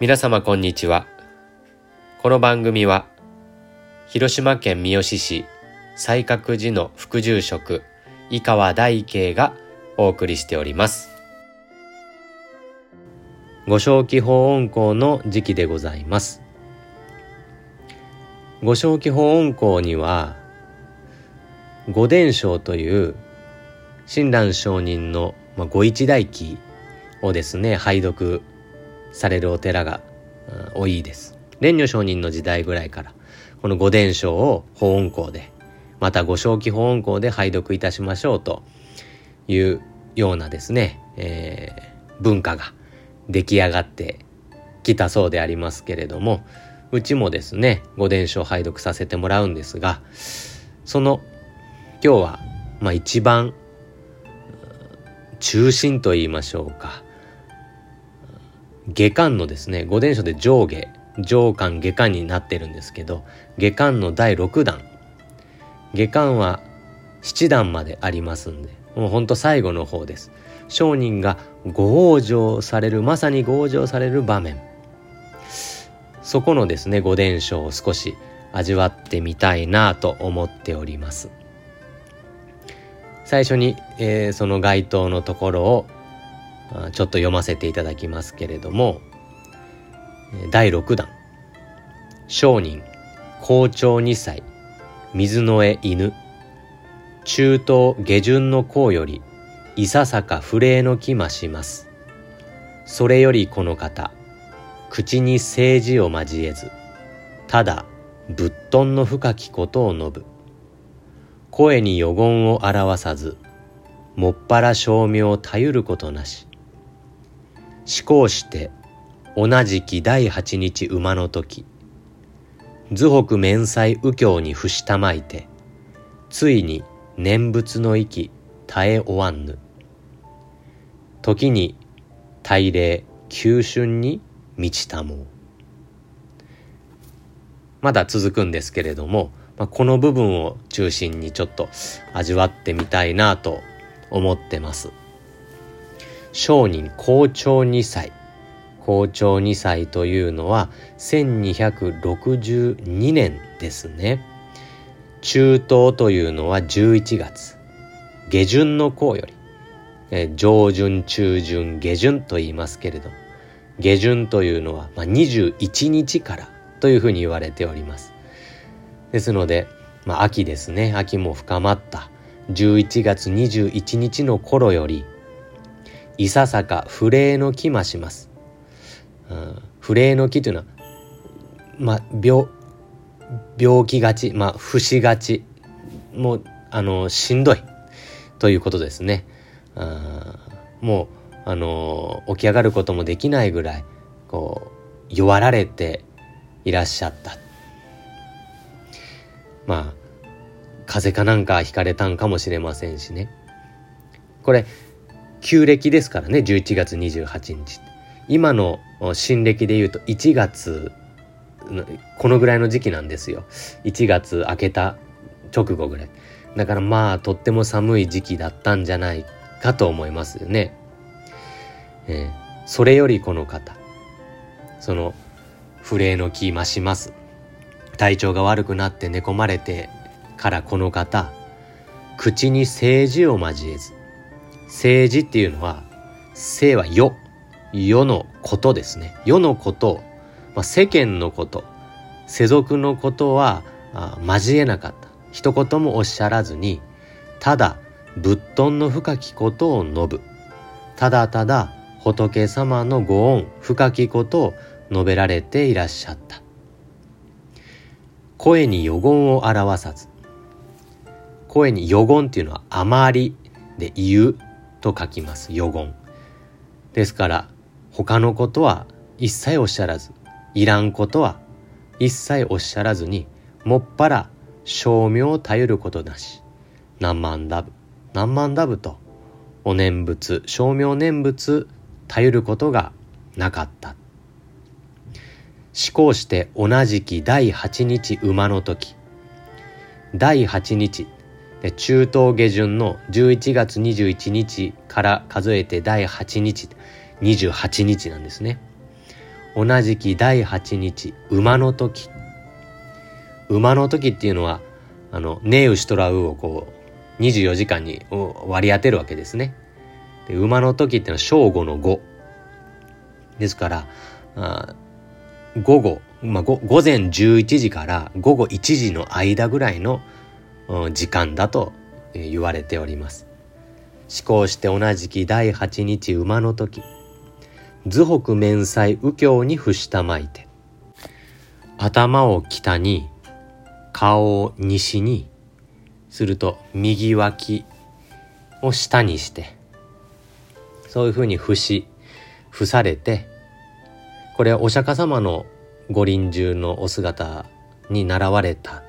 皆様こんにちは。この番組は、広島県三次市西角寺の副住職、井川大慶がお送りしております。ご正気法音校の時期でございます。ご正気法音校には、御伝承という親鸞上人の、まあ、ご一代記をですね、拝読されるお寺が多いです。蓮如上人の時代ぐらいから、この御伝承を法音校で、またご正気法音校で拝読いたしましょうというようなですね、えー、文化が出来上がってきたそうでありますけれども、うちもですね、御伝承拝読させてもらうんですが、その今日は、まあ一番中心と言いましょうか。下巻のですね、御伝書で上下、上巻下巻になってるんですけど、下巻の第6弾。下巻は7段までありますんで、もうほんと最後の方です。商人がご往生される、まさにご往生される場面。そこのですね、御伝書を少し味わってみたいなと思っております。最初に、えー、その該当のところをちょっと読ませていただきますけれども第6弾。商人校長2歳。水の絵犬。中東下旬の甲よりいささか不礼の気まします。それよりこの方口に政治を交えずただ仏遁の深きことを述ぶ。声に予言を表さずもっぱら照明を頼ることなし。思考して同じき第八日馬の時図北面祭右京に伏したまいてついに念仏の息絶え終わんぬ時に大礼急春に満ちたもうまだ続くんですけれどもまあ、この部分を中心にちょっと味わってみたいなと思ってます。商人校長2歳。校長2歳というのは1262年ですね。中東というのは11月。下旬の項より、え上旬、中旬、下旬と言いますけれど、下旬というのは、まあ、21日からというふうに言われております。ですので、まあ、秋ですね秋も深まった11月21日の頃よりいささか不霊の気まします、うん、不霊の気というのはまあ病病気がちまあ不死がち。もうあのしんどい。ということですね、うん、もうあの起き上がることもできないぐらいこう弱られていらっしゃった。まあ、風邪かなんかひかれたんかもしれませんしね。これ、旧暦ですからね、11月28日。今の新暦で言うと1月、このぐらいの時期なんですよ。1月明けた直後ぐらい。だからまあ、とっても寒い時期だったんじゃないかと思いますよね。えー、それよりこの方、その、不霊の気増します。体調が悪くなって寝込まれてからこの方口に政治を交えず政治っていうのは生は世世のことですね。世のこと、まあ、世間のこと世俗のことは交えなかった。一言もおっしゃらずにただ仏遁の深きことを述ぶ。ただただ仏様のご恩深きことを述べられていらっしゃった。声に予言を表さず声に予言っていうのはあまりで言う。と書きます予言。ですから他のことは一切おっしゃらずいらんことは一切おっしゃらずにもっぱら照明を頼ることなし。何万ダブ何万ダブとお念仏照明念仏頼ることがなかった。思考して同じき第八日馬の時。第八日中東下旬の11月21日から数えて第8日28日なんですね。同じき第8日馬の時。馬の時っていうのはあのネウシトラウをこう24時間に割り当てるわけですね。で馬の時っていうのは正午の午。ですからあ午後、まあ、午前11時から午後1時の間ぐらいの時間だと言われております。思考して同じき第8日馬の時図北面祭右京に伏したまいて頭を北に顔を西にすると右脇を下にしてそういうふうに伏し伏されてこれお釈迦様のご臨終のお姿に習われた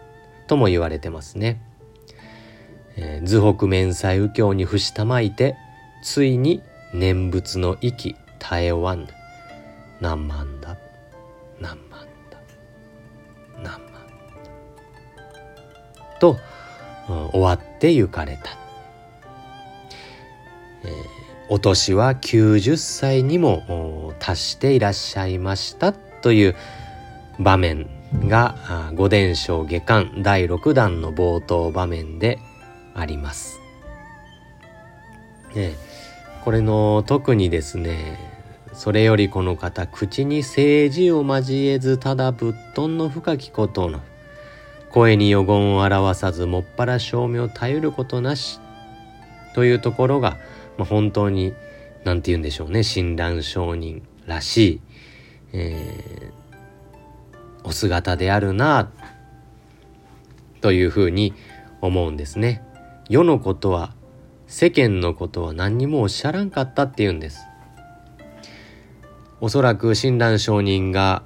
とも言われてますね。えー、図北面祭右京に伏したまいてついに念仏の息絶え終わん。何万だ？何万だ？何万？と、うん、終わって行かれた、えー、お年は90歳にも達していらっしゃいましたという場面が五伝承下巻第6弾の冒頭場面であります。ね、これの特にですねそれよりこの方口に政治を交えずただぶっとんの深きことの声に予言を表さずもっぱら証明を頼ることなしというところが、まあ、本当に何て言うんでしょうね親鸞上人らしい、えー、お姿であるなというふうに思うんですね。世のことは世間のことは何にもおっしゃらんかったっていうんです。おそらく親鸞上人が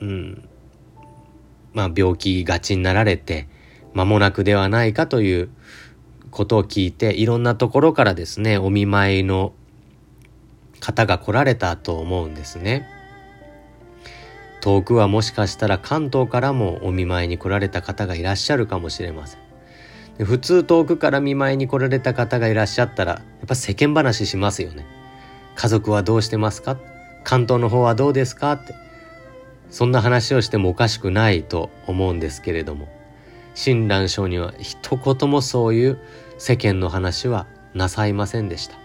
うんまあ病気がちになられて間もなくではないかということを聞いていろんなところからですねお見舞いの方が来られたと思うんですね。遠くはもしかしたら関東からもお見舞いに来られた方がいらっしゃるかもしれません。普通遠くから見舞いに来られた方がいらっしゃったらやっぱ世間話しますよね。家族はどうしてますか？関東の方はどうですか？って。そんな話をしてもおかしくないと思うんですけれども。親鸞聖には一言もそういう世間の話はなさいませんでした。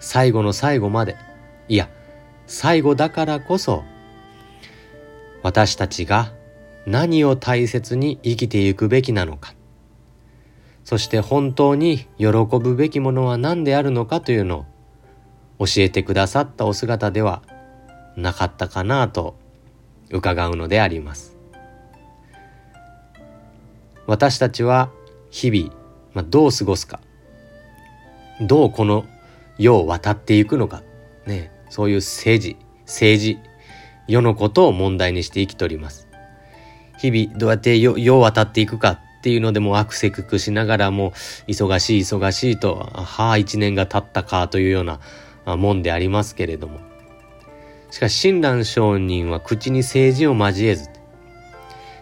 最後の最後まで。いや最後だからこそ私たちが何を大切に生きていくべきなのか。そして本当に喜ぶべきものは何であるのかというのを教えてくださったお姿ではなかったかなと伺うのであります。私たちは日々、まあ、どう過ごすか。どうこの世を渡っていくのか。ねそういう政治政治世のことを問題にして生きております。日々どうやって世を渡っていくかっていうのでもアクセクしながらも忙しい忙しいとはあ一年が経ったかというようなもんでありますけれども。しかし親鸞上人は口に政治を交えず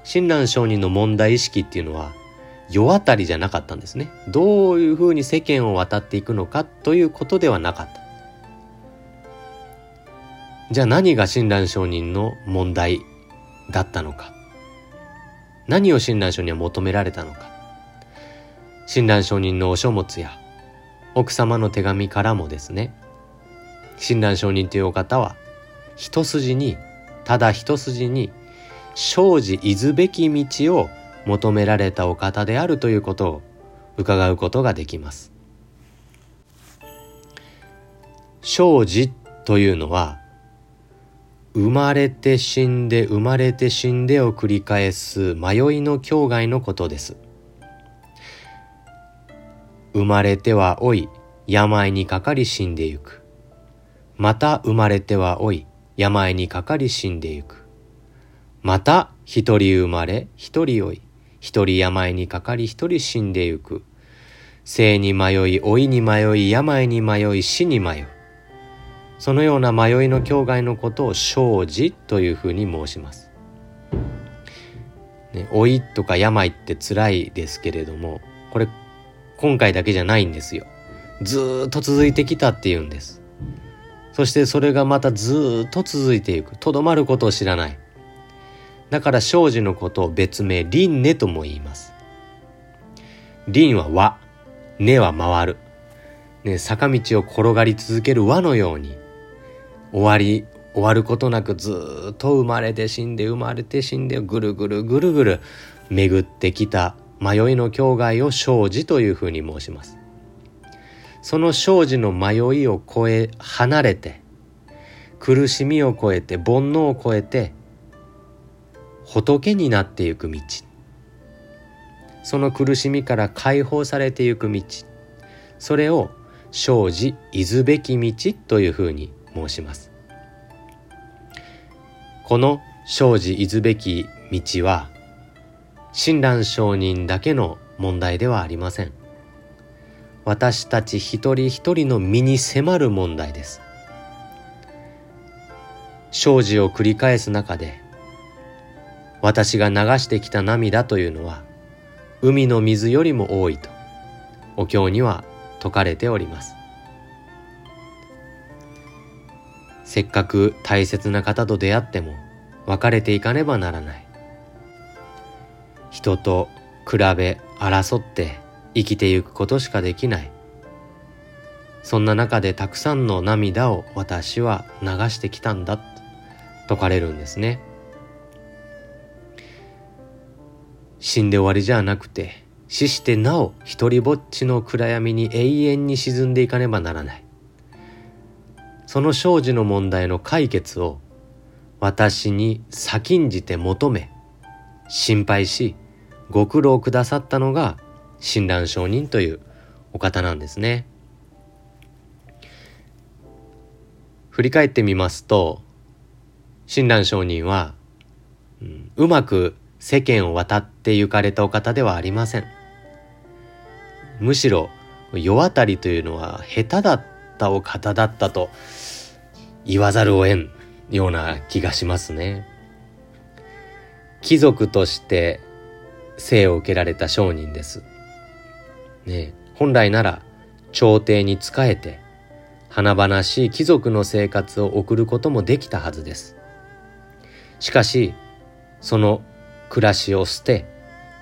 親鸞上人の問題意識っていうのは世渡りじゃなかったんですね。どういうふうに世間を渡っていくのかということではなかった。じゃあ何が親鸞上人の問題だったのか。何を親鸞書には求められたのか親鸞上人のお書物や奥様の手紙からもですね親鸞上人というお方は一筋にただ一筋に生じいずべき道を求められたお方であるということを伺うことができます。生じというのは生まれて死んで生まれて死んでを繰り返す迷いの境外のことです。生まれては老い、病にかかり死んでゆく。また生まれては老い、病にかかり死んでゆく。また一人生まれ、一人老い、一人病にかかり一人死んでゆく。生に迷い、老いに迷い、病に迷い、死に迷う。そのような迷いの境外のことを生じというふうに申します。ね、老いとか病って辛いですけれどもこれ今回だけじゃないんですよ。ずっと続いてきたっていうんです。そしてそれがまたずっと続いていくとどまることを知らないだから生児のことを別名輪廻とも言います輪は輪根は回る、ね、坂道を転がり続ける輪のように終わり終わることなくずっと生まれて死んで生まれて死んでぐるぐるぐるぐる巡ってきた迷いの境外を生じというふうに申します。その生じの迷いを超え離れて苦しみを超えて煩悩を超えて仏になっていく道。その苦しみから解放されていく道。それを生じいずべき道というふうに申します。この生じいずべき道は親鸞上人だけの問題ではありません。私たち一人一人の身に迫る問題です。生じを繰り返す中で私が流してきた涙というのは海の水よりも多いとお経には説かれております。せっかく大切な方と出会っても別れていかねばならない。人と比べ争って生きてゆくことしかできない。そんな中でたくさんの涙を私は流してきたんだと説かれるんですね。死んで終わりじゃなくて死してなお一りぼっちの暗闇に永遠に沈んでいかねばならない。その生じの問題の解決を私に先んじて求め心配しご苦労くださったのが親鸞上人というお方なんですね。振り返ってみますと親鸞上人は、うん、うまく世間を渡って行かれたお方ではありません。むしろ世渡りというのは下手だったお方だったと言わざるを得んような気がしますね貴族として生を受けられた商人です。ね本来なら朝廷に仕えて華々しい貴族の生活を送ることもできたはずです。しかしその暮らしを捨て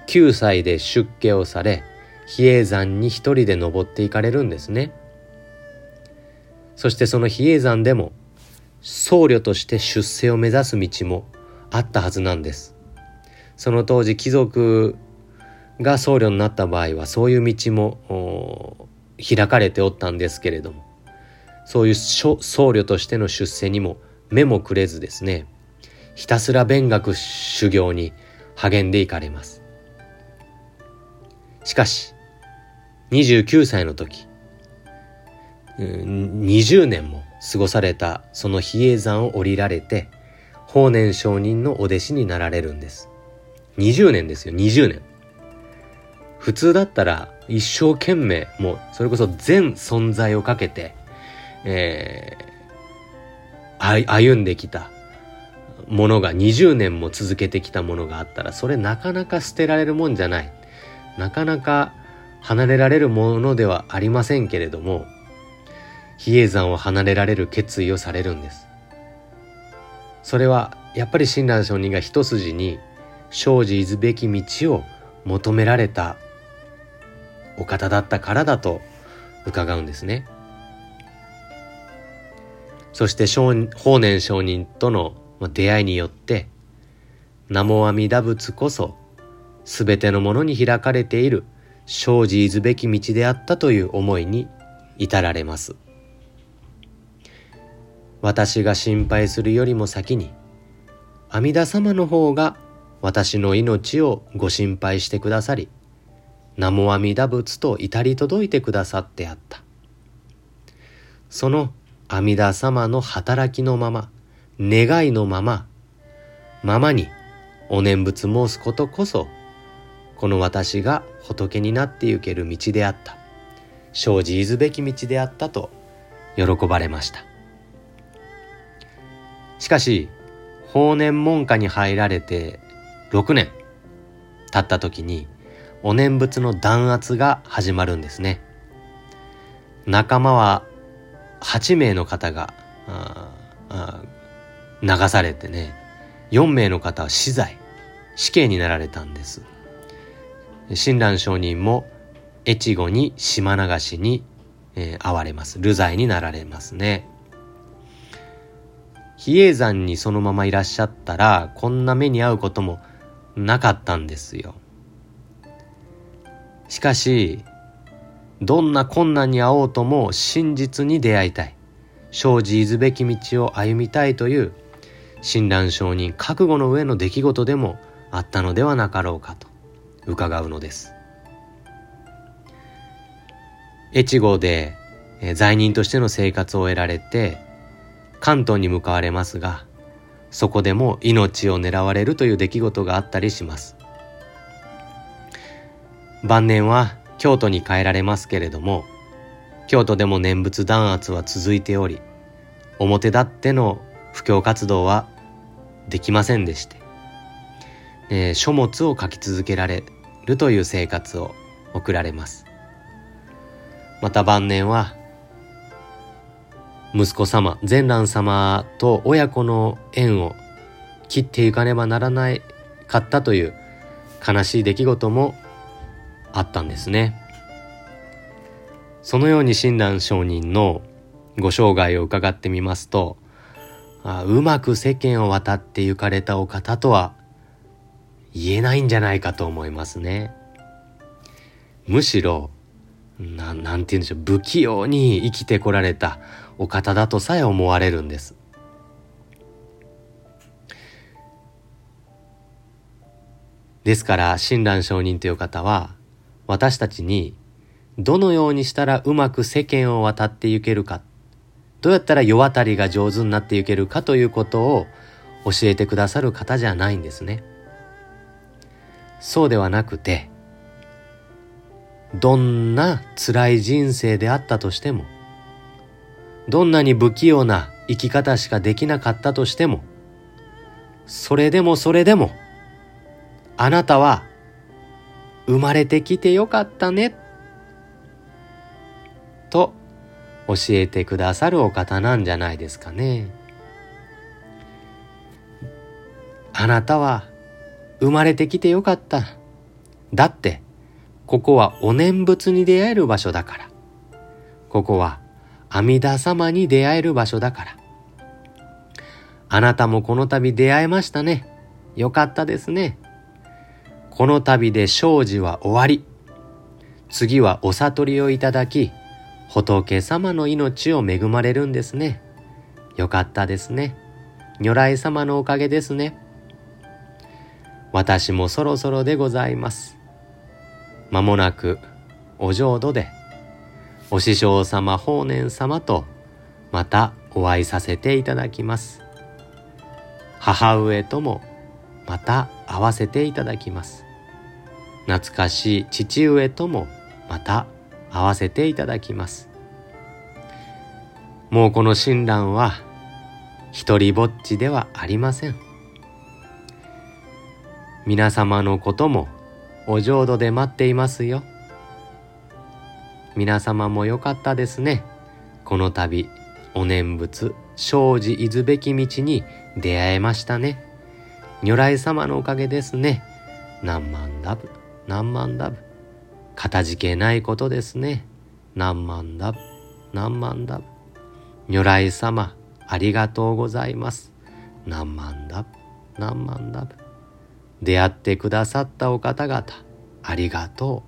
9歳で出家をされ比叡山に一人で登っていかれるんですね。そしてその比叡山でも僧侶として出世を目指す道もあったはずなんです。その当時貴族が僧侶になった場合はそういう道も開かれておったんですけれどもそういう僧侶としての出世にも目もくれずですねひたすら勉学修行に励んでいかれますしかし29歳の時20年も過ごされたその比叡山を降りられて法然上人のお弟子になられるんです20年ですよ、20年。普通だったら一生懸命、もうそれこそ全存在をかけて、えー、歩んできたものが20年も続けてきたものがあったら、それなかなか捨てられるもんじゃない。なかなか離れられるものではありませんけれども、比叡山を離れられる決意をされるんです。それはやっぱり親鸞上人が一筋に生じいずべき道を求められたお方だったからだと伺うんですね。そして法然上人との出会いによって南無阿弥陀仏こそ全てのものに開かれている生じいずべき道であったという思いに至られます。私が心配するよりも先に阿弥陀様の方が私の命をご心配してくださり、南無阿弥陀仏と至り届いてくださってあった。その阿弥陀様の働きのまま、願いのまま、ままにお念仏申すことこそ、この私が仏になってゆける道であった。生じいずべき道であったと喜ばれました。しかし、法然門下に入られて6年経った時にお念仏の弾圧が始まるんですね。仲間は8名の方が流されてね4名の方は死罪死刑になられたんです。親鸞上人も越後に島流しに、えー、遭われます。流罪になられますね。比叡山にそのままいらっしゃったらこんな目に遭うこともなかったんですよ。しかしどんな困難に遭おうとも真実に出会いたい。生じいずべき道を歩みたいという親鸞上人覚悟の上の出来事でもあったのではなかろうかと伺うのです。越後で罪人としての生活を得られて関東に向かわれますがそこでも命を狙われるという出来事があったりします。晩年は京都に帰られますけれども京都でも念仏弾圧は続いており表立っての布教活動はできませんでして、えー、書物を書き続けられるという生活を送られます。また晩年は息子様善蘭様と親子の縁を切っていかねばならないかったという悲しい出来事もあったんですね。そのように親鸞上人のご生涯を伺ってみますとあうまく世間を渡って行かれたお方とは言えないんじゃないかと思いますね。むしろななんて言うんでしょう不器用に生きてこられたお方だとさえ思われるんです。ですから親鸞上人という方は私たちにどのようにしたらうまく世間を渡っていけるかどうやったら世渡りが上手になっていけるかということを教えてくださる方じゃないんですね。そうではなくてどんな辛い人生であったとしても、どんなに不器用な生き方しかできなかったとしても、それでもそれでも、あなたは生まれてきてよかったね、と教えてくださるお方なんじゃないですかね。あなたは生まれてきてよかった。だって、ここはお念仏に出会える場所だから。ここは阿弥陀様に出会える場所だから。あなたもこの度出会えましたね。よかったですね。この度で生死は終わり。次はお悟りをいただき、仏様の命を恵まれるんですね。よかったですね。如来様のおかげですね。私もそろそろでございます。間もなくお浄土でお師匠様法然様とまたお会いさせていただきます。母上ともまた会わせていただきます。懐かしい父上ともまた会わせていただきます。もうこの親鸞は一りぼっちではありません。皆様のこともお浄土で待っていますよ。皆様もよかったですね。この度、お念仏、生じいずべき道に出会えましたね。如来様のおかげですね。何万ダブ、何万ダブ。かたじけないことですね。何万ダブ、何万ダブ。如来様、ありがとうございます。何万ダブ、何万ダブ。出会ってくださったお方々ありがと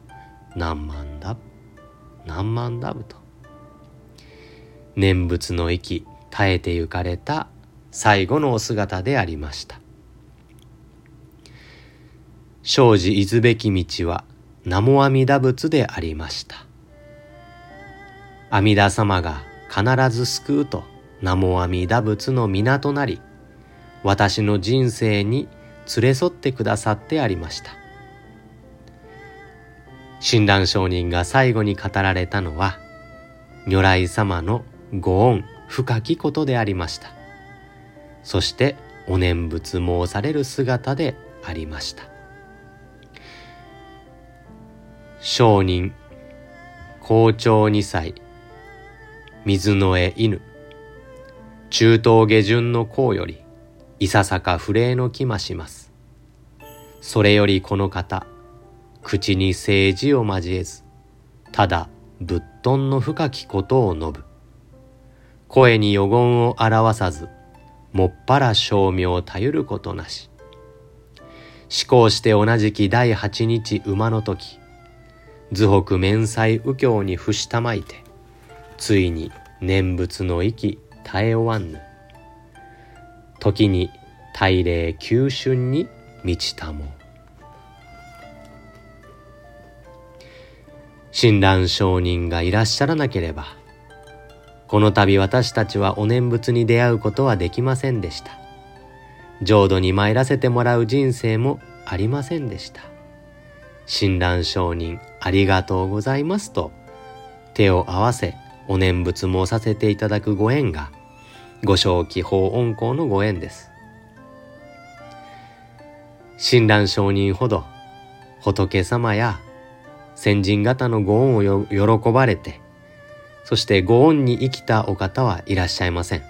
う何万ダブ何万ダブと。念仏の息耐えてゆかれた最後のお姿でありました。生じいずべき道は南無阿弥陀仏でありました。阿弥陀様が必ず救うと南無阿弥陀仏の港なり私の人生に連れ添ってくださってありました。親鸞上人が最後に語られたのは、如来様のご恩深きことでありました。そしてお念仏申される姿でありました。商人、校長二歳、水の絵犬、中東下旬の甲よりいささか不礼の気ましますそれよりこの方口に政治を交えずただ仏頓の深きことを述ぶ。声に予言を表さずもっぱら称名たゆることなし。思考して同じき第八日馬の時図北面祭右京に伏したまいてついに念仏の息絶え終わんぬ。時に大霊九春に満ちたも。親鸞上人がいらっしゃらなければこの度私たちはお念仏に出会うことはできませんでした。浄土に参らせてもらう人生もありませんでした。親鸞上人ありがとうございますと手を合わせお念仏もさせていただくご縁がご正気法恩公のご縁です。親鸞上人ほど仏様や先人方のご恩を喜ばれてそしてご恩に生きたお方はいらっしゃいません。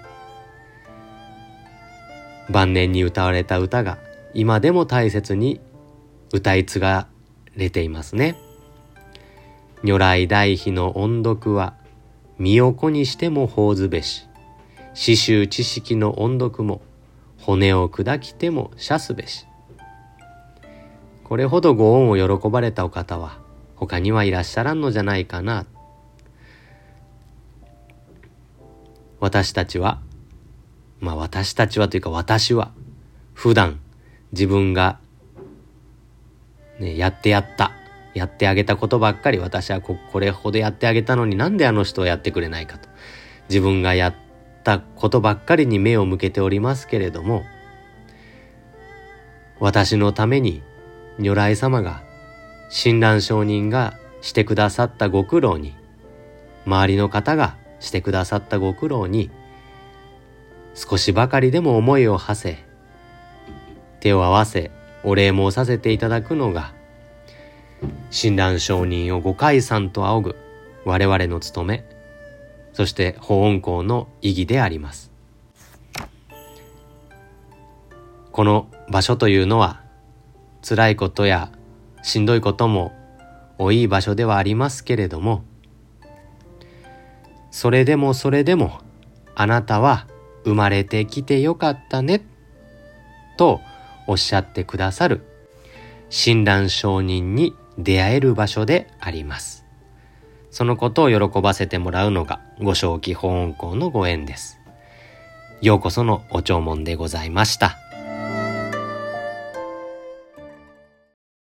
晩年に歌われた歌が今でも大切に歌い継がれていますね。如来大悲の音読は身を粉にしても法ずべし。刺繍知識の音読も骨を砕きても射すべし。これほどご恩を喜ばれたお方は他にはいらっしゃらんのじゃないかな。私たちはまあ私たちはというか私は普段自分がねやってやったやってあげたことばっかり私はここれほどやってあげたのになんであの人はやってくれないかと。自分がやったことばっかりに目を向けておりますけれども私のために如来様が親鸞上人がしてくださったご苦労に周りの方がしてくださったご苦労に少しばかりでも思いを馳せ手を合わせお礼申させていただくのが親鸞上人をご解散と仰ぐ我々の務めそして法恩公の意義であります。この場所というのは辛いことやしんどいことも多い場所ではありますけれどもそれでもそれでもあなたは生まれてきてよかったねとおっしゃってくださる親鸞上人に出会える場所であります。そのことを喜ばせてもらうのがご正気法恩公のご縁です。ようこそのお弔問でございました。